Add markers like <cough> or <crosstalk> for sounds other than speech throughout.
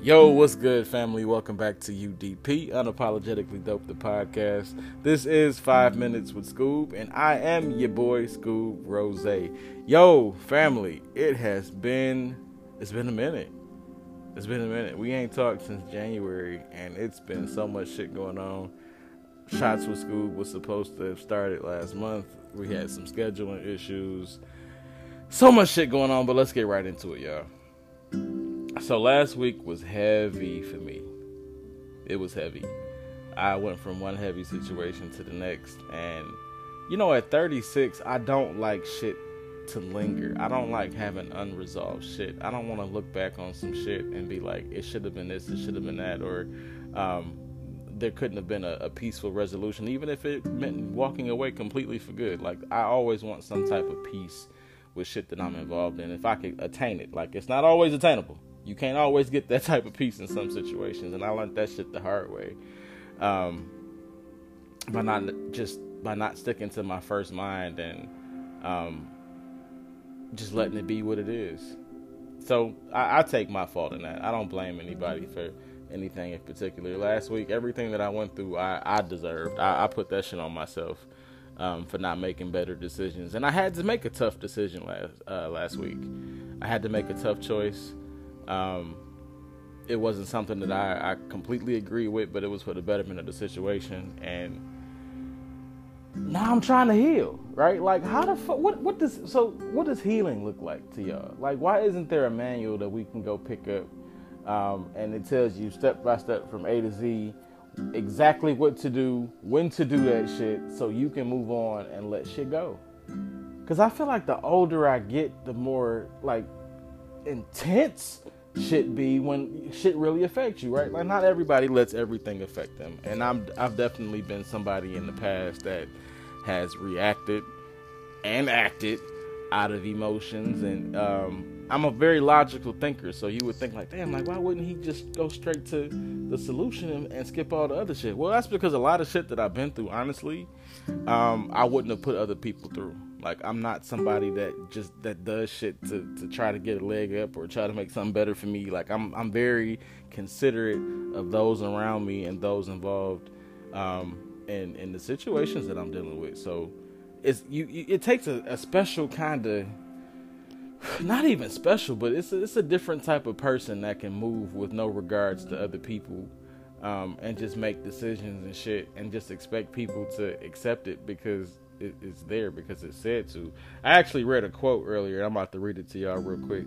Yo, what's good, family? Welcome back to UDP, Unapologetically Dope, the podcast. This is Five Minutes with Scoob, and I am your boy, Scoob Rose. Yo, family, it has been, it's been a minute. It's been a minute. We ain't talked since January, and it's been so much shit going on. Shots with Scoob was supposed to have started last month. We had some scheduling issues. So much shit going on, but let's get right into it, y'all. So last week was heavy for me. It was heavy. I went from one heavy situation to the next, and you know, at 36, I don't like shit to linger. I don't like having unresolved shit. I don't want to look back on some shit and be like, it should have been this, it should have been that, or um, there couldn't have been a, a, peaceful resolution, even if it meant walking away completely for good. Like, I always want some type of peace with shit that I'm involved in if I could attain it. Like, it's not always attainable you can't always get that <laughs> type of peace in some situations, and I learned that shit the hard way. Um, by not just by not sticking to my first mind and um, just letting it be what it is. So I, I, take my fault in that. I don't blame anybody for anything in particular. Last week, everything that I went through, I, I deserved. I, I, put that shit on myself um, for not making better decisions, and I had to make a tough decision last uh, last week. I had to make a tough choice. Um, it wasn't something that I, I completely agree with, but it was for the betterment of the situation. And now I'm trying to heal, right? Like, how the fuck? What what does so? What does healing look like to y'all? Like, why isn't there a manual that we can go pick up, um, and it tells you step by step from A to Z exactly what to do, when to do that shit, so you can move on and let shit go? Because I feel like the older I get, the more like intense shit be when shit really affects you, right? Like not everybody lets everything affect them. And I'm I've definitely been somebody in the past that has reacted and acted out of emotions and um, I'm a very logical thinker, so you would think like, damn, like why wouldn't he just go straight to the solution and, and skip all the other shit? Well, that's because a lot of shit that I've been through, honestly, um, I wouldn't have put other people through. Like I'm not somebody that just that does shit to, to try to get a leg up or try to make something better for me. Like I'm I'm very considerate of those around me and those involved um, in in the situations that I'm dealing with. So it's you, you it takes a, a special kind of not even special, but it's a, it's a different type of person that can move with no regards to other people um, and just make decisions and shit and just expect people to accept it because it, it's there because it's said to. I actually read a quote earlier. I'm about to read it to y'all real quick.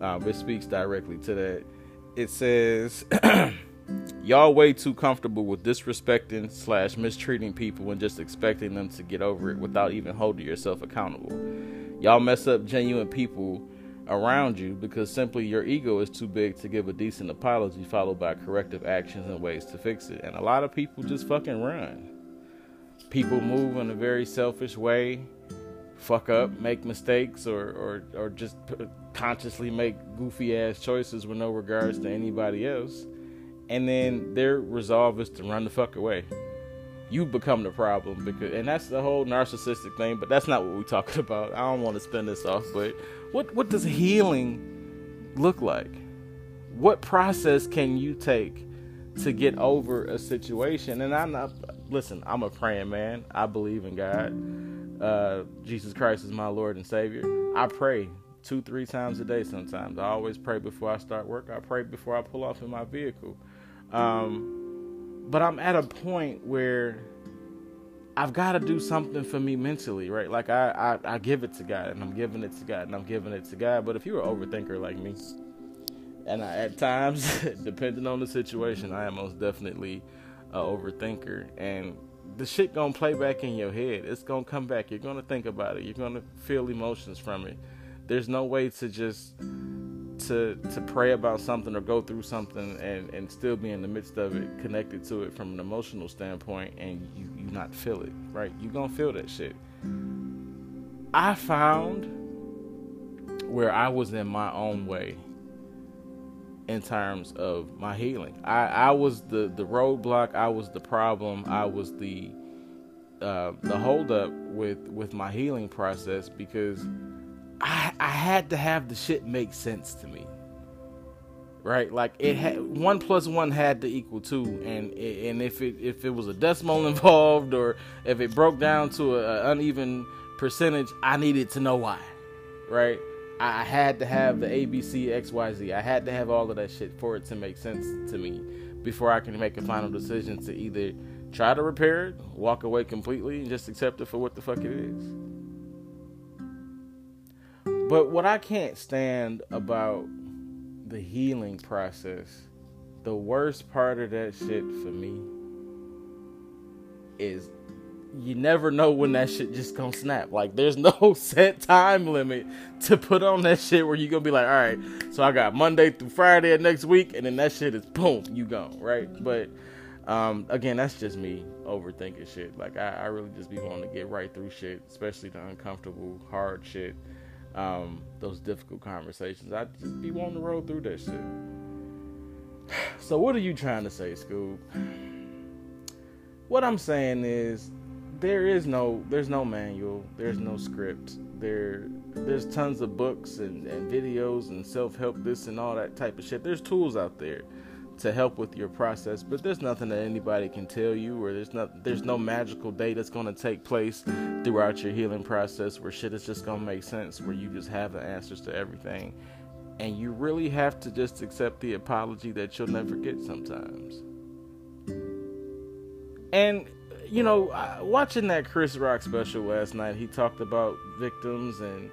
Um, it speaks directly to that. It says, <clears throat> "Y'all way too comfortable with disrespecting slash mistreating people and just expecting them to get over it without even holding yourself accountable. Y'all mess up genuine people." around you because simply your ego is too big to give a decent apology followed by corrective actions and ways to fix it. And a lot of people just fucking run people move in a very selfish way, fuck up, make mistakes, or or or just consciously make goofy ass choices with no regards to anybody else, and then their resolve is to run the fuck away. You become the problem because, and that's the whole narcissistic thing. But that's not what we're talking <laughs> about. I don't want to spin this off, but what what does healing look like? What process can you take to get over a situation? And I'm not listen, I'm a praying man. I believe in God. Uh, Jesus Christ is my Lord and Savior. I pray two, three times a day sometimes. I always pray before I start work. I pray before I pull off in my vehicle. Um, but I'm at a point where I've got to do something for me mentally, right? Like I, I, I give it to God and I'm giving it to God and I'm giving it to God. But if you're an overthinker like me, and I, at times, <laughs> depending on the situation, I am most definitely a overthinker and the shit gonna play back in your head. It's gonna come back. You're gonna think about it. You're gonna feel emotions from it. There's no way to just to to pray about something or go through something and and still be in the midst of it, connected to it from an emotional standpoint, and you you not feel it. Right? You gonna feel that shit. I found where I was in my own way in terms of my healing. I, I was the, the roadblock, I was the problem, I was the uh, the holdup with with my healing process because I I had to have the shit make sense to me. right? Like it had one plus one had to equal two, and and if it if it was a decimal <laughs> involved or if it broke down to an uneven percentage, I needed to know why, right? I had to have the ABC XYZ. I had to have all of that shit for it to make sense to me before I can make a final decision to either try to repair it, walk away completely, and just accept it for what the fuck it is. But what I can't stand about the healing process, the worst part of that shit for me is you never know when that shit just gonna snap. Like there's no <laughs> set time limit to put on that shit where you gonna be like, all right, so I got Monday through Friday of next week, and then that shit is boom, you gone, right? But um, again, that's just me overthinking shit. Like I, I, really just be wanting to get right through shit, especially the uncomfortable, hard shit, um, those difficult conversations. I just be wanting to roll through that shit. <sighs> So what are you trying to say, Scoob? What I'm saying is there is no there's no manual, there's no script. There there's tons of books and, and videos and self-help this and all that type of shit. There's tools out there to help with your process, but there's nothing that anybody can tell you, or there's not there's no magical day that's gonna take place throughout your healing process where shit is just gonna make sense, where you just have the answers to everything, and you really have to just accept the apology that you'll never get sometimes. And you know, watching that Chris Rock special last night, he talked about victims and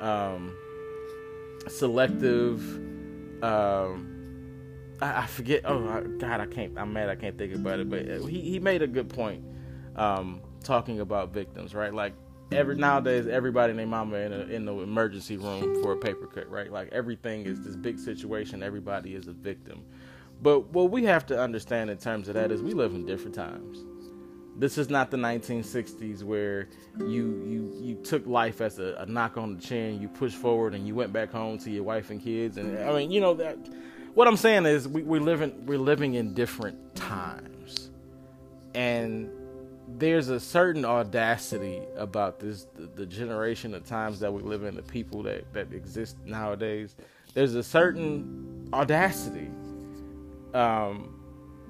um, selective. Um, I, I, forget. Oh God, I can't. I'm mad. I can't think about it. But he he made a good point um, talking about victims, right? Like every nowadays, everybody and their mama in, a, in the emergency room for a paper cut, right? Like everything is this big situation. Everybody is a victim. But what we have to understand in terms of that is we live in different times this is not the 1960s where you you you took life as a, a, knock on the chin, you pushed forward, and you went back home to your wife and kids. And I mean, you know that. What I'm saying is, we, we're living we're living in different times, and there's a certain audacity about this the, the generation of times that we live in, the people that that exist nowadays. There's a certain audacity um,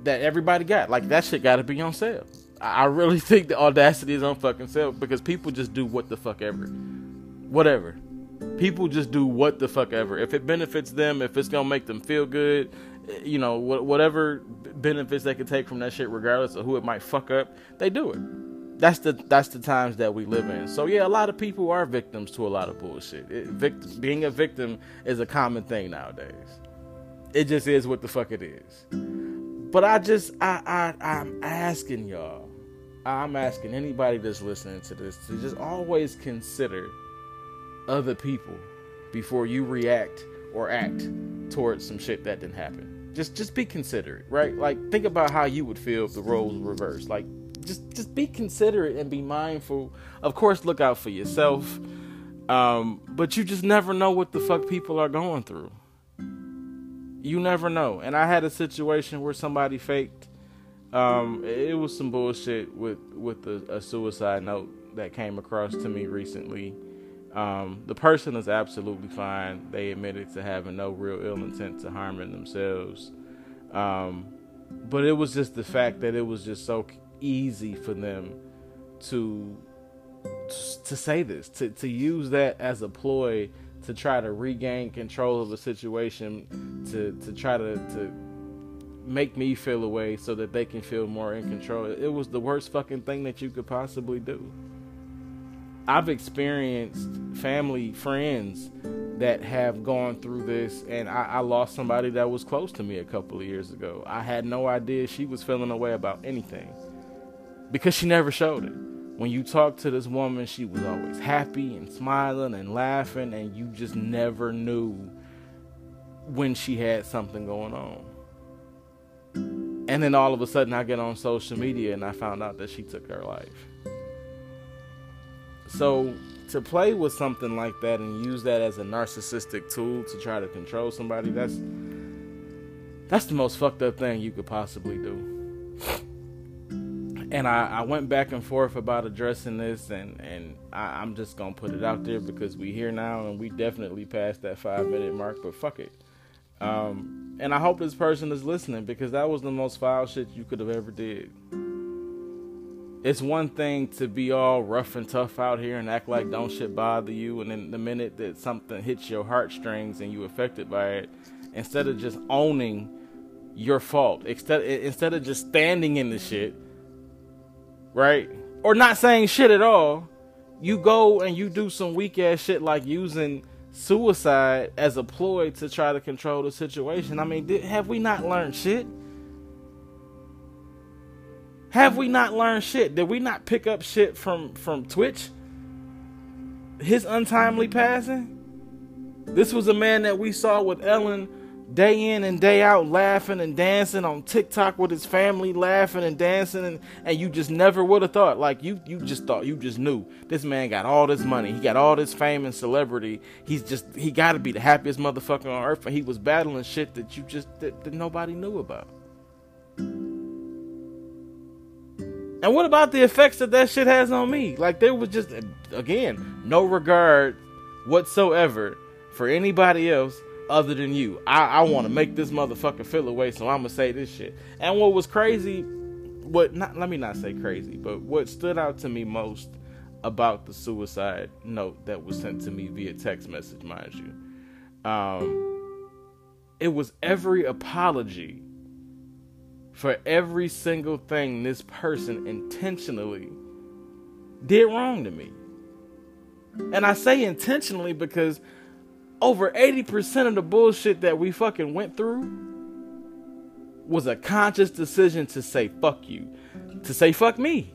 that everybody got. Like that shit got to be on sale. I really <laughs> think the audacity is on fucking self because people just do what the fuck ever. Whatever. People just do what the fuck ever. If it benefits them, if it's gonna make them feel good, eh, you know, whatever benefits they can take from that shit, regardless of who it might fuck up, they do it. That's the that's the times that we live in. So yeah, a lot of people are victims to a lot of bullshit. It, vict- being a victim is a common thing nowadays. It just is what the fuck it is. But I just I I I'm asking y'all I'm asking anybody that's listening to this to just always consider other people before you react or act towards some shit that didn't happen. Just just be considerate, right? Like think about how you would feel if the roles were reversed. Like just just be considerate and be mindful. Of course, look out for yourself. Um, but you just never know what the fuck people are going through. You never know. And I had a situation where somebody faked um, it was some bullshit with with a, a, suicide note that came across to me recently. Um, the person is absolutely fine. They admitted to having no real ill intent to harming themselves. Um, but it was just the fact that it was just so easy for them to to say this, to to use that as a ploy to try to regain control of the situation, to to try to to make me feel away so that they can feel more in control. It was the worst fucking thing that you could possibly do. I've experienced family, friends that have gone through this, and I, I, lost somebody that was close to me a couple of years ago. I had no idea she was feeling a way about anything because she never showed it. When you talk to this woman, she was always happy and smiling and laughing, and you just never knew when she had something going on. And then all of a sudden, I get on social media and I found out that she took her life. So, to play with something like that and use that as a narcissistic tool to try to control somebody, that's that's the most fucked up thing you could possibly do. And I, I went back and forth about addressing this, and, and I, I'm just gonna put it out there because we here now and we definitely passed that five minute mark, but fuck it. Um, And I hope this person is listening because that was the most foul shit you could have ever did. It's one thing to be all rough and tough out here and act like don't shit bother you, and then the minute that something hits your heartstrings and you affected by it, instead of just owning your fault, instead instead of just standing in the shit, right, or not saying shit at all, you go and you do some weak ass shit like using suicide as a ploy to try to control the situation. I mean, did, have we not learned shit? Have we not learned shit? Did we not pick up shit from from Twitch? His untimely passing. This was a man that we saw with Ellen day in and day out laughing and dancing on TikTok with his family laughing and dancing and, and you just never would have thought. Like you you just thought you just knew this man got all this money. He got all this fame and celebrity. He's just he got to be the happiest motherfucker on earth and he was battling shit that you just that, that nobody knew about. And what about the effects that that shit has on me? Like there was just again no regard whatsoever for anybody else other than you. I, I want to make this motherfucker feel away, so I'm gonna say this shit. And what was crazy, what not let me not say crazy, but what stood out to me most about the suicide note that was sent to me via text message, mind you, um, it was every apology for every single thing this person intentionally did wrong to me. And I say intentionally because over 80% of the bullshit that we fucking went through was a conscious decision to say fuck you, to say fuck me.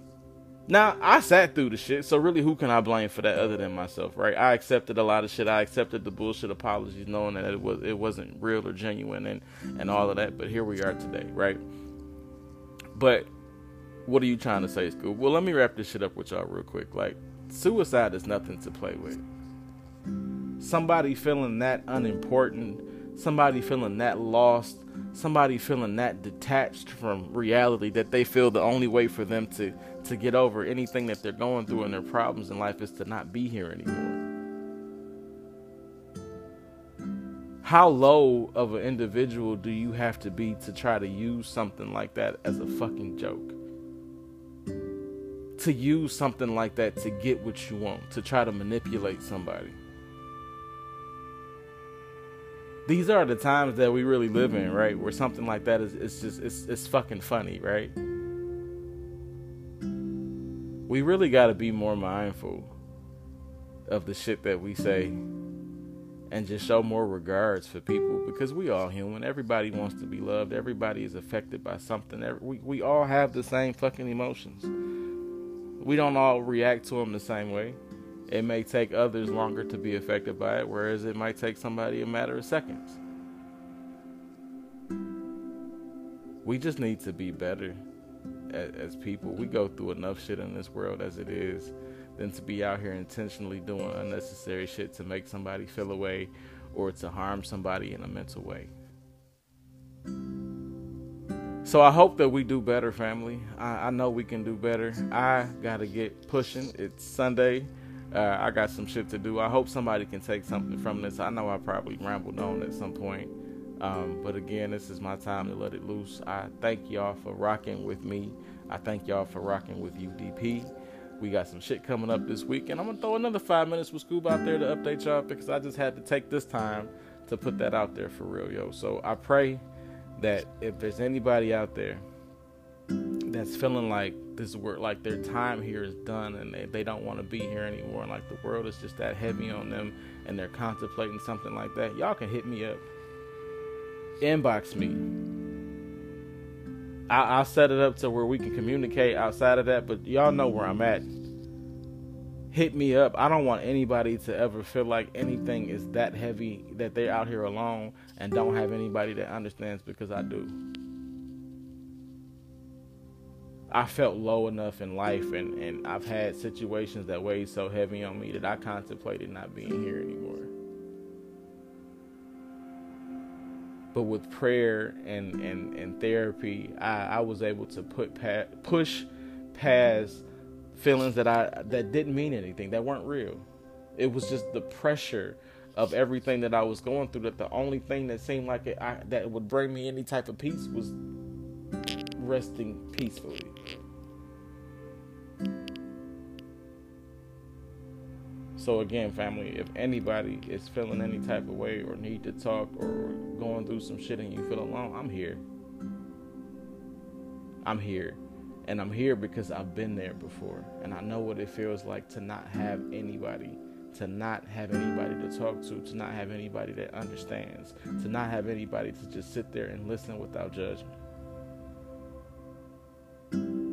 Now, I sat through the shit, so really who can I blame for that other than myself, right? I accepted a lot of shit. I accepted the bullshit apologies knowing that it was it wasn't real or genuine and and all of that, but here we are today, right? But what are you trying to say, Scoob? Well, let me wrap this shit up with y'all real quick. Like, suicide is nothing to play with somebody feeling that unimportant, somebody feeling that lost, somebody feeling that detached from reality that they feel the only way for them to to get over anything that they're going through and their problems in life is to not be here anymore. How low of an individual do you have to be to try to use something like that as a fucking joke? To use something like that to get what you want, to try to manipulate somebody. These are the times that we really live in, right? Where something like that is it's just it's it's fucking funny, right? We really got to be more mindful of the shit that we say and just show more regards for people because we all human. Everybody wants to be loved. Everybody is affected by something. We we all have the same fucking emotions. We don't all react to them the same way. It may take others longer to be affected by it, whereas it might take somebody a matter of seconds. We just need to be better as, as people. We go through enough shit in this world as it is than to be out here intentionally doing unnecessary shit to make somebody feel away or to harm somebody in a mental way. So I hope that we do better, family. I, I know we can do better. I gotta get pushing. It's Sunday. Uh, I got some shit to do. I hope somebody can take something from this. I know I probably rambled on at some point. Um, but again, this is my time to let it loose. I thank y'all for rocking with me. I thank y'all for rocking with UDP. We got some shit coming up this week, and I'm gonna throw another five minutes with Scoob out there to update y'all because I just had to take this time to put that out there for real, yo. So I pray that if there's anybody out there that's feeling like this work like their time here is done and they, they don't want to be here anymore. And like the world is just that heavy on them and they're contemplating something like that. Y'all can hit me up. Inbox me. I, will set it up to where we can communicate outside of that but y'all know where i'm at. Hit me up. I don't want anybody to ever feel like anything is that heavy that they're out here alone and don't have anybody that understands because i do I felt low enough in life and, and I've had situations that weighed so heavy on me that I contemplated not being here anymore. But with prayer and, and, and therapy, I, I was able to put pa- push past feelings that I that didn't mean anything, that weren't real. It was just the pressure of everything that I was going through, that the only thing that seemed like it I, that would bring me any type of peace was resting peacefully. So again, family, if anybody is feeling any type of way or need to talk or going through some shit and you feel alone, I'm here. I'm here. And I'm here because I've been there before. And I know what it feels like to not have anybody, to not have anybody to talk to, to not have anybody that understands, to not have anybody to just sit there and listen without judgment.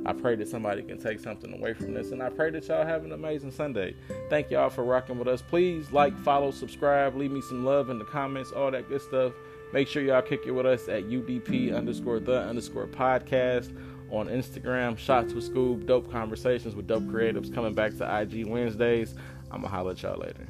I pray that somebody can take something away from this. And I pray that y'all have an amazing Sunday. Thank y'all for rocking with us. Please like, follow, subscribe, leave me some love in the comments, all that good stuff. Make sure y'all kick it with us at UDP underscore the underscore podcast on Instagram. Shots with Scoob, dope conversations with dope creatives coming back to IG Wednesdays. I'm going to holler at y'all later.